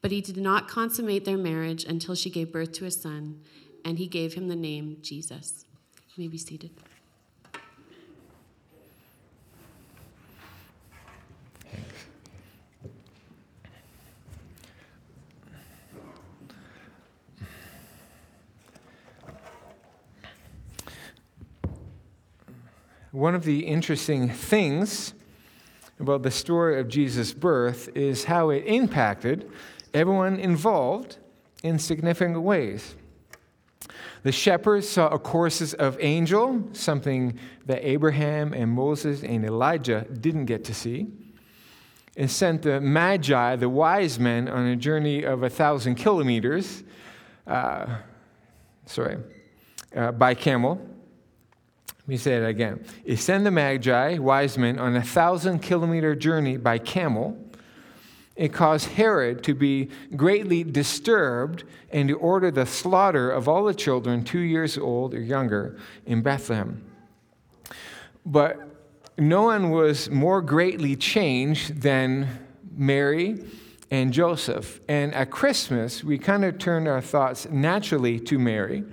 But he did not consummate their marriage until she gave birth to a son, and he gave him the name Jesus. You may be seated. One of the interesting things about the story of Jesus' birth is how it impacted everyone involved in significant ways. The shepherds saw a courses of angel, something that Abraham and Moses and Elijah didn't get to see, and sent the magi, the wise men, on a journey of a thousand kilometers, uh, sorry, uh, by camel let me say it again. He sent the Magi, wise men, on a thousand kilometer journey by camel. It caused Herod to be greatly disturbed and to order the slaughter of all the children two years old or younger in Bethlehem. But no one was more greatly changed than Mary and Joseph. And at Christmas, we kind of turned our thoughts naturally to Mary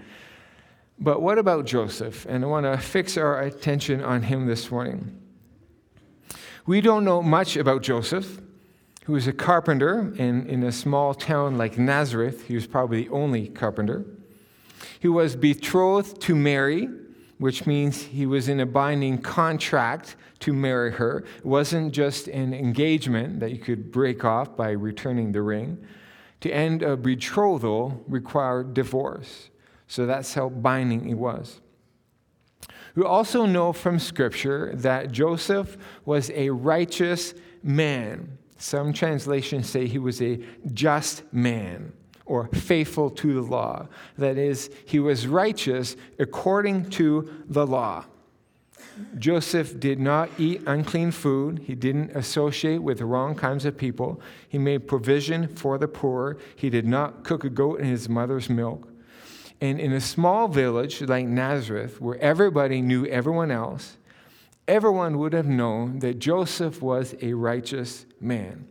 but what about Joseph? And I want to fix our attention on him this morning. We don't know much about Joseph, who was a carpenter in, in a small town like Nazareth. He was probably the only carpenter. He was betrothed to Mary, which means he was in a binding contract to marry her. It wasn't just an engagement that you could break off by returning the ring. To end a betrothal required divorce. So that's how binding it was. We also know from Scripture that Joseph was a righteous man. Some translations say he was a just man or faithful to the law. That is, he was righteous according to the law. Joseph did not eat unclean food. He didn't associate with the wrong kinds of people. He made provision for the poor. He did not cook a goat in his mother's milk. And in a small village like Nazareth, where everybody knew everyone else, everyone would have known that Joseph was a righteous man.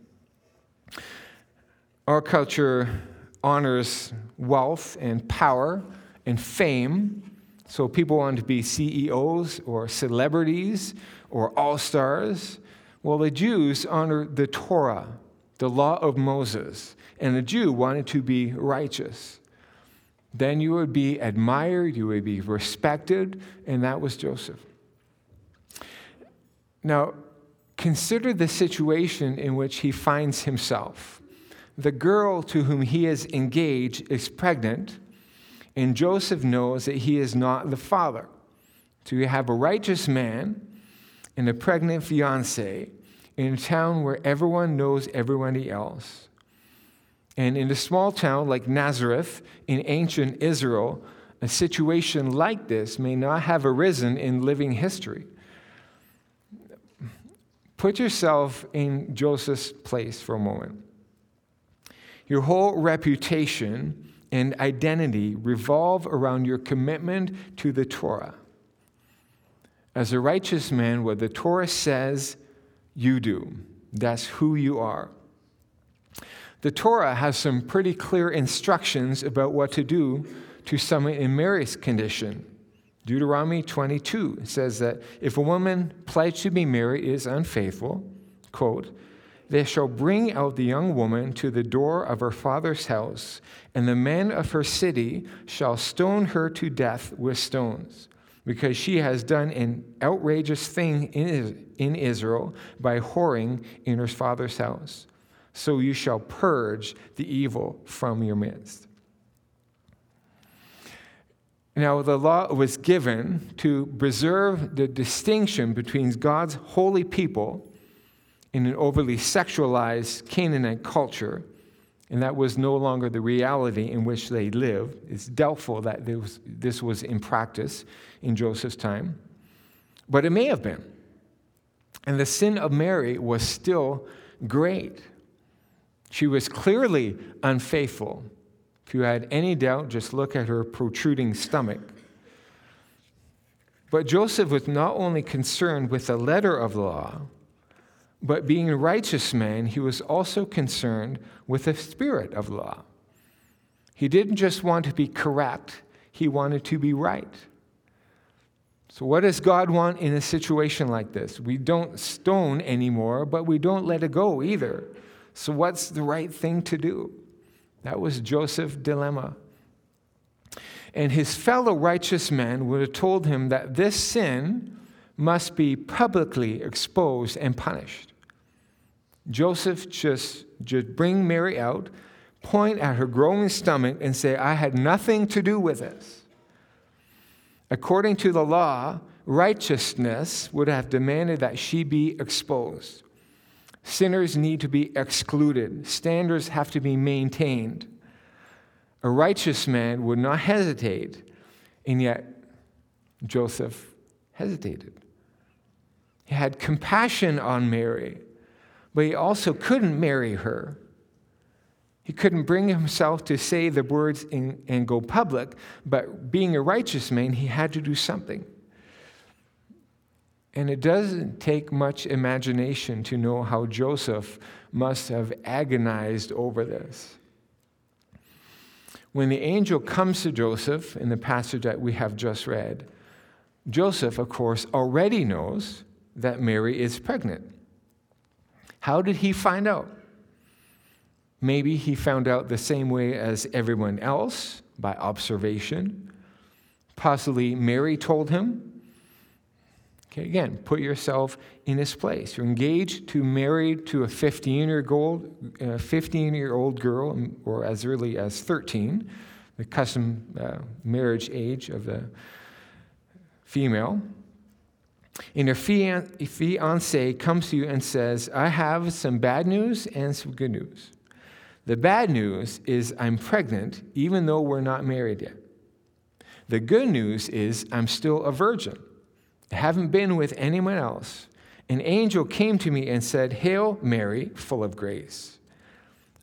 Our culture honors wealth and power and fame. So people want to be CEOs or celebrities or all stars. Well, the Jews honored the Torah, the law of Moses, and the Jew wanted to be righteous then you would be admired, you would be respected, and that was Joseph. Now, consider the situation in which he finds himself. The girl to whom he is engaged is pregnant, and Joseph knows that he is not the father. So you have a righteous man and a pregnant fiancee in a town where everyone knows everybody else. And in a small town like Nazareth in ancient Israel, a situation like this may not have arisen in living history. Put yourself in Joseph's place for a moment. Your whole reputation and identity revolve around your commitment to the Torah. As a righteous man, what the Torah says, you do. That's who you are. The Torah has some pretty clear instructions about what to do to someone in Mary's condition. Deuteronomy 22 says that if a woman pledged to be married is unfaithful, quote, they shall bring out the young woman to the door of her father's house, and the men of her city shall stone her to death with stones, because she has done an outrageous thing in Israel by whoring in her father's house. So you shall purge the evil from your midst. Now, the law was given to preserve the distinction between God's holy people in an overly sexualized Canaanite culture, and that was no longer the reality in which they lived. It's doubtful that this was in practice in Joseph's time, but it may have been. And the sin of Mary was still great. She was clearly unfaithful. If you had any doubt, just look at her protruding stomach. But Joseph was not only concerned with the letter of the law, but being a righteous man, he was also concerned with the spirit of law. He didn't just want to be correct, he wanted to be right. So, what does God want in a situation like this? We don't stone anymore, but we don't let it go either. So, what's the right thing to do? That was Joseph's dilemma. And his fellow righteous men would have told him that this sin must be publicly exposed and punished. Joseph just, just bring Mary out, point at her growing stomach, and say, I had nothing to do with this. According to the law, righteousness would have demanded that she be exposed. Sinners need to be excluded, standards have to be maintained. A righteous man would not hesitate, and yet Joseph hesitated. He had compassion on Mary but he also couldn't marry her. He couldn't bring himself to say the words and go public, but being a righteous man, he had to do something. And it doesn't take much imagination to know how Joseph must have agonized over this. When the angel comes to Joseph in the passage that we have just read, Joseph, of course, already knows that Mary is pregnant. How did he find out? Maybe he found out the same way as everyone else by observation. Possibly Mary told him. Okay, again, put yourself in his place. You're engaged to married to a 15 year old, 15 year old girl, or as early as 13, the custom uh, marriage age of the female and your fiance comes to you and says, I have some bad news and some good news. The bad news is I'm pregnant, even though we're not married yet. The good news is I'm still a virgin. Haven't been with anyone else. An angel came to me and said, Hail, Mary, full of grace.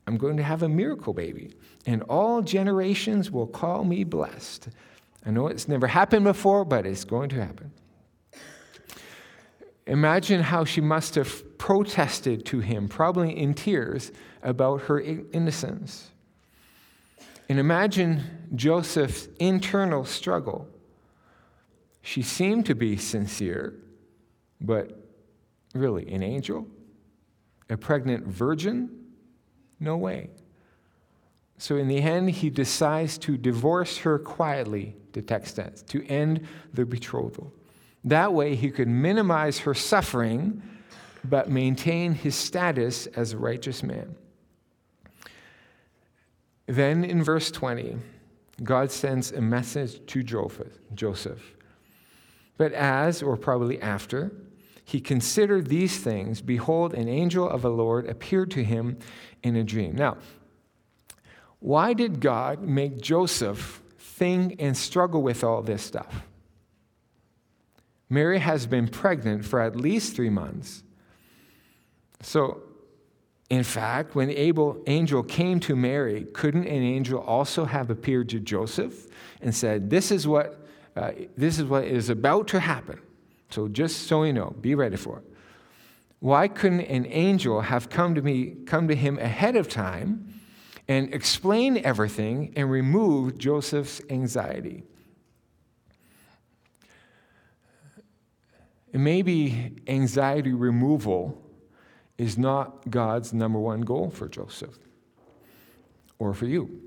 I'm going to have a miracle baby, and all generations will call me blessed. I know it's never happened before, but it's going to happen. Imagine how she must have protested to him, probably in tears, about her innocence. And imagine Joseph's internal struggle. She seemed to be sincere, but really, an angel? A pregnant virgin? No way. So, in the end, he decides to divorce her quietly, the text says, to end the betrothal. That way, he could minimize her suffering, but maintain his status as a righteous man. Then in verse 20, God sends a message to Joseph. But as, or probably after, he considered these things, behold, an angel of the Lord appeared to him in a dream. Now, why did God make Joseph think and struggle with all this stuff? Mary has been pregnant for at least three months. So, in fact, when the angel came to Mary, couldn't an angel also have appeared to Joseph and said, This is what, uh, this is what is about to happen? So, just so you know, be ready for it. Why couldn't an angel have come to me, come to him ahead of time and explain everything and remove Joseph's anxiety? It may anxiety removal is not God's number one goal for Joseph, or for you,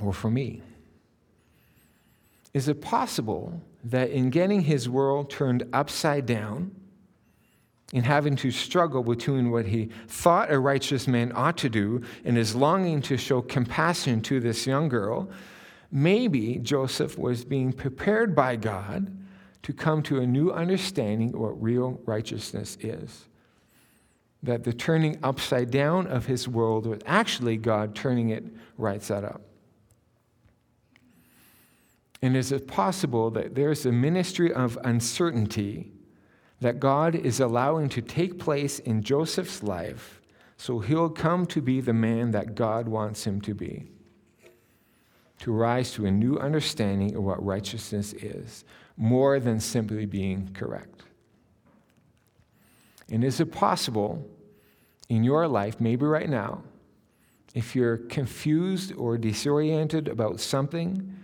or for me. Is it possible that in getting his world turned upside down, in having to struggle between what he thought a righteous man ought to do and his longing to show compassion to this young girl, maybe Joseph was being prepared by God to come to a new understanding of what real righteousness is. That the turning upside down of his world was actually God turning it right side up. And is it possible that there's a ministry of uncertainty that God is allowing to take place in Joseph's life so he'll come to be the man that God wants him to be? To rise to a new understanding of what righteousness is, more than simply being correct. And is it possible in your life, maybe right now, if you're confused or disoriented about something,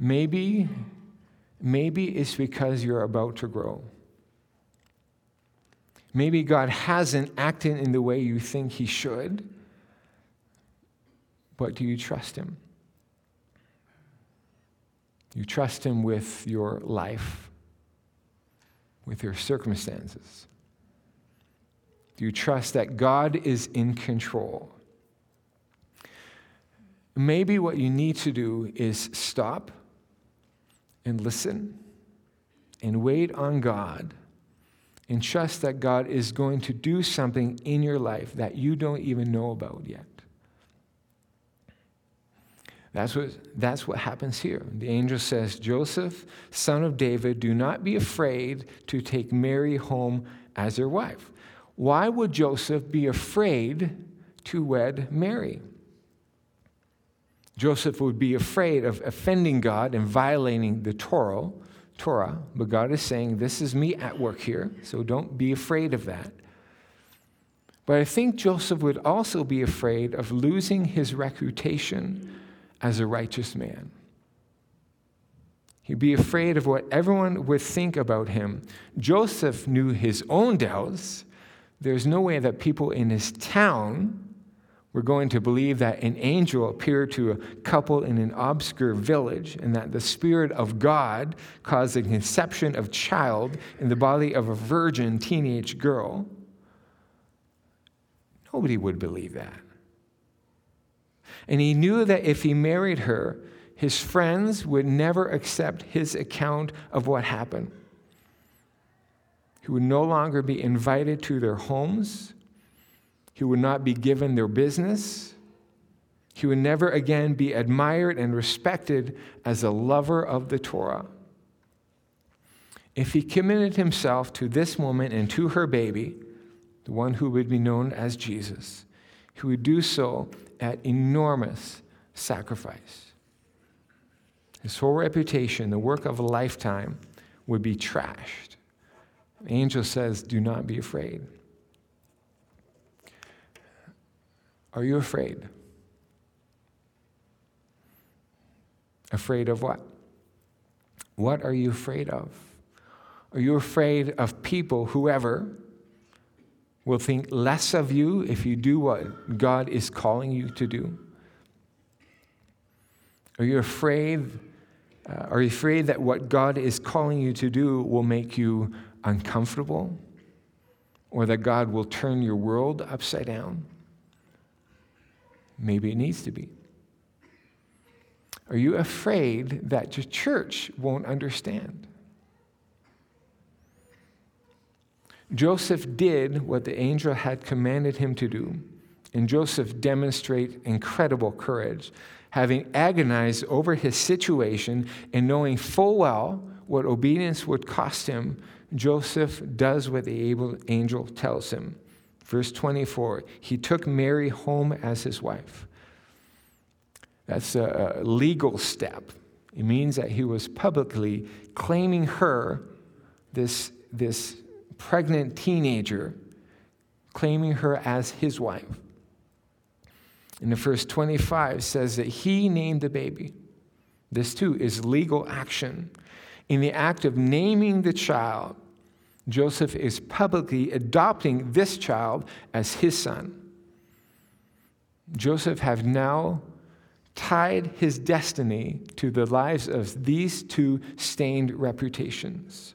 maybe, maybe it's because you're about to grow. Maybe God hasn't acted in the way you think He should, but do you trust Him? You trust Him with your life, with your circumstances. Do you trust that God is in control? Maybe what you need to do is stop and listen and wait on God and trust that God is going to do something in your life that you don't even know about yet. That's what, that's what happens here. The angel says, Joseph, son of David, do not be afraid to take Mary home as your wife. Why would Joseph be afraid to wed Mary? Joseph would be afraid of offending God and violating the Torah, Torah, but God is saying, This is me at work here, so don't be afraid of that. But I think Joseph would also be afraid of losing his reputation as a righteous man. He'd be afraid of what everyone would think about him. Joseph knew his own doubts. There's no way that people in his town were going to believe that an angel appeared to a couple in an obscure village and that the Spirit of God caused the conception of child in the body of a virgin teenage girl. Nobody would believe that. And he knew that if he married her, his friends would never accept his account of what happened. He would no longer be invited to their homes. He would not be given their business. He would never again be admired and respected as a lover of the Torah. If he committed himself to this woman and to her baby, the one who would be known as Jesus, he would do so at enormous sacrifice. His whole reputation, the work of a lifetime, would be trashed. The angel says, Do not be afraid. Are you afraid? Afraid of what? What are you afraid of? Are you afraid of people, whoever, will think less of you if you do what God is calling you to do? Are you afraid? Uh, are you afraid that what God is calling you to do will make you uncomfortable? Or that God will turn your world upside down? Maybe it needs to be. Are you afraid that your church won't understand? Joseph did what the angel had commanded him to do, and Joseph demonstrated incredible courage, having agonized over his situation and knowing full well what obedience would cost him. Joseph does what the angel tells him. Verse 24 He took Mary home as his wife. That's a, legal step. It means that he was publicly claiming her, this, this pregnant teenager, claiming her as his wife. And the verse 25 says that he named the baby. This too is legal action. In the act of naming the child, Joseph is publicly adopting this child as his son. Joseph have now tied his destiny to the lives of these two stained reputations.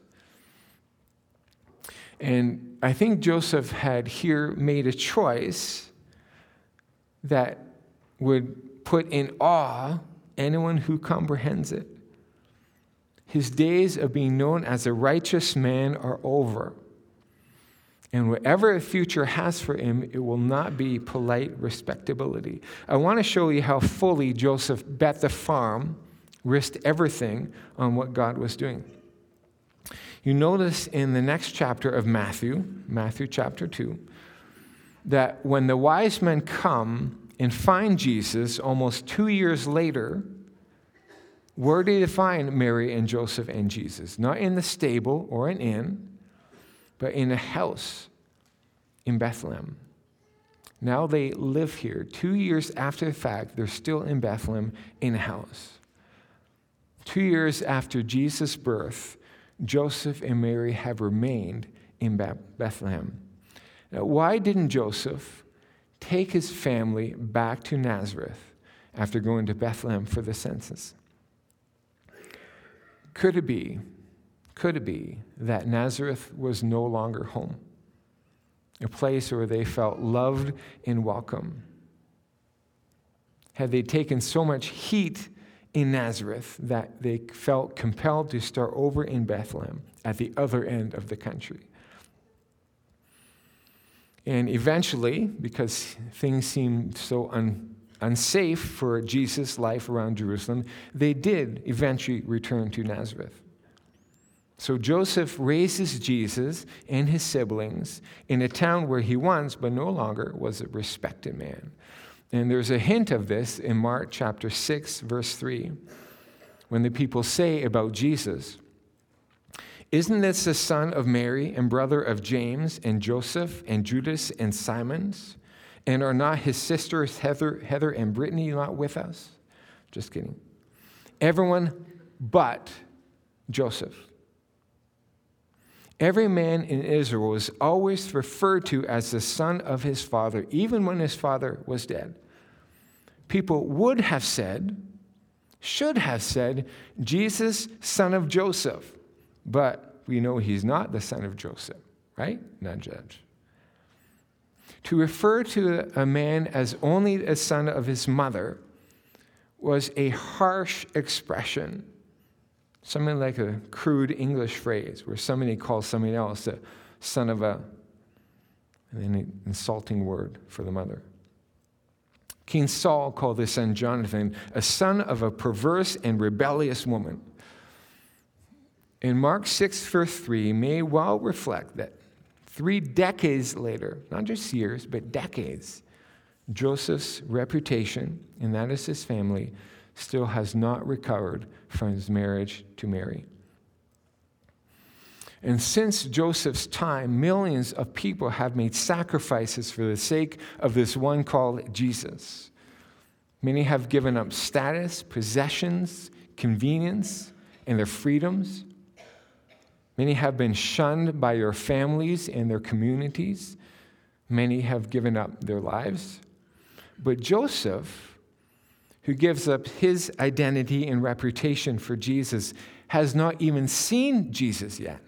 And I think Joseph had here made a choice that would put in awe anyone who comprehends it. His days of being known as a righteous man are over. And whatever the future has for him, it will not be polite respectability. I want to show you how fully Joseph bet the farm, risked everything on what God was doing. You notice in the next chapter of Matthew, Matthew chapter 2, that when the wise men come and find Jesus almost two years later, where do they find Mary and Joseph and Jesus? Not in the stable or an inn, but in a house in Bethlehem. Now they live here. Two years after the fact, they're still in Bethlehem in a house. Two years after Jesus' birth, Joseph and Mary have remained in Bethlehem. Now, why didn't Joseph take his family back to Nazareth after going to Bethlehem for the census? Could it be could it be that Nazareth was no longer home? A place where they felt loved and welcome? Had they taken so much heat in Nazareth that they felt compelled to start over in Bethlehem at the other end of the country? And eventually, because things seemed so un, unsafe for Jesus' life around Jerusalem, they did eventually return to Nazareth. So Joseph raises Jesus and his siblings in a town where he once, but no longer, was a respected man. And there's a hint of this in Mark chapter 6, verse 3, when the people say about Jesus, Isn't this the son of Mary and brother of James and Joseph and Judas and Simons? And are not his sisters Heather, Heather and Brittany not with us? Just kidding. Everyone but Joseph Every man in Israel was always referred to as the son of his father, even when his father was dead. People would have said, should have said, Jesus, son of Joseph. But we know he's not the son of Joseph, right? Not judge. To refer to a man as only a son of his mother was a harsh expression Something like a crude English phrase where somebody calls somebody else a son of a, and then an insulting word for the mother. King Saul called his son Jonathan a son of a perverse and rebellious woman. In Mark 6, verse 3, may well reflect that three decades later, not just years, but decades, Joseph's reputation, and that is his family, still has not recovered from his marriage to Mary. And since Joseph's time, millions of people have made sacrifices for the sake of this one called Jesus. Many have given up status, possessions, convenience, and their freedoms. Many have been shunned by their families and their communities. Many have given up their lives. But Joseph, who gives up his identity and reputation for Jesus, has not even seen Jesus yet.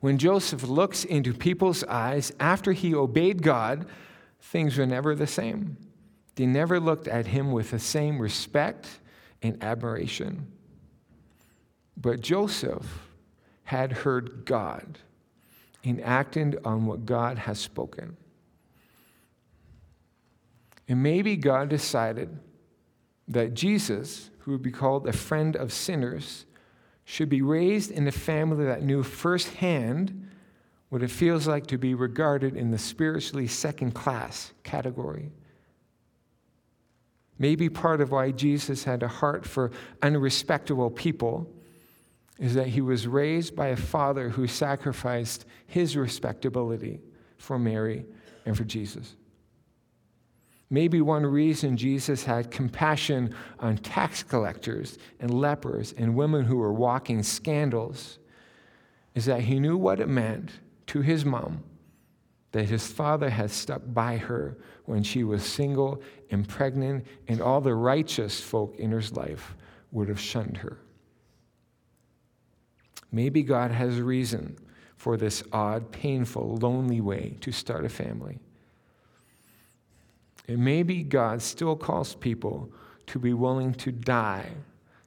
When Joseph looks into people's eyes after he obeyed God, things were never the same. They never looked at him with the same respect and admiration. But Joseph had heard God and acted on what God has spoken. And maybe God decided that Jesus, who would be called a friend of sinners, should be raised in a family that knew firsthand what it feels like to be regarded in the spiritually second class category. Maybe part of why Jesus had a heart for unrespectable people is that he was raised by a father who sacrificed his respectability for Mary and for Jesus. Maybe one reason Jesus had compassion on tax collectors and lepers and women who were walking scandals is that he knew what it meant to his mom that his father had stuck by her when she was single and pregnant, and all the righteous folk in her life would have shunned her. Maybe God has a reason for this odd, painful, lonely way to start a family. And maybe God still calls people to be willing to die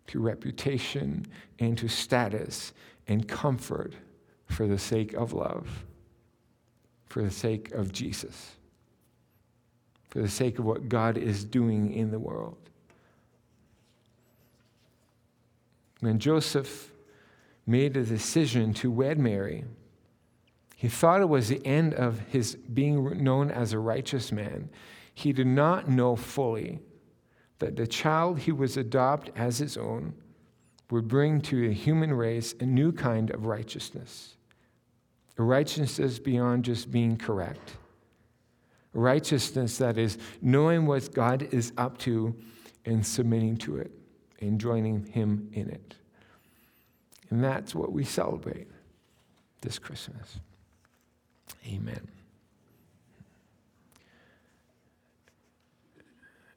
to reputation and to status and comfort for the sake of love, for the sake of Jesus, for the sake of what God is doing in the world. When Joseph made a decision to wed Mary, he thought it was the end of his being known as a righteous man. He did not know fully that the child he was adopt as his own would bring to the human race a new kind of righteousness. A righteousness beyond just being correct. A righteousness that is knowing what God is up to and submitting to it and joining Him in it. And that's what we celebrate this Christmas. Amen.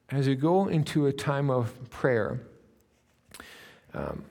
As we go into a time of prayer, um,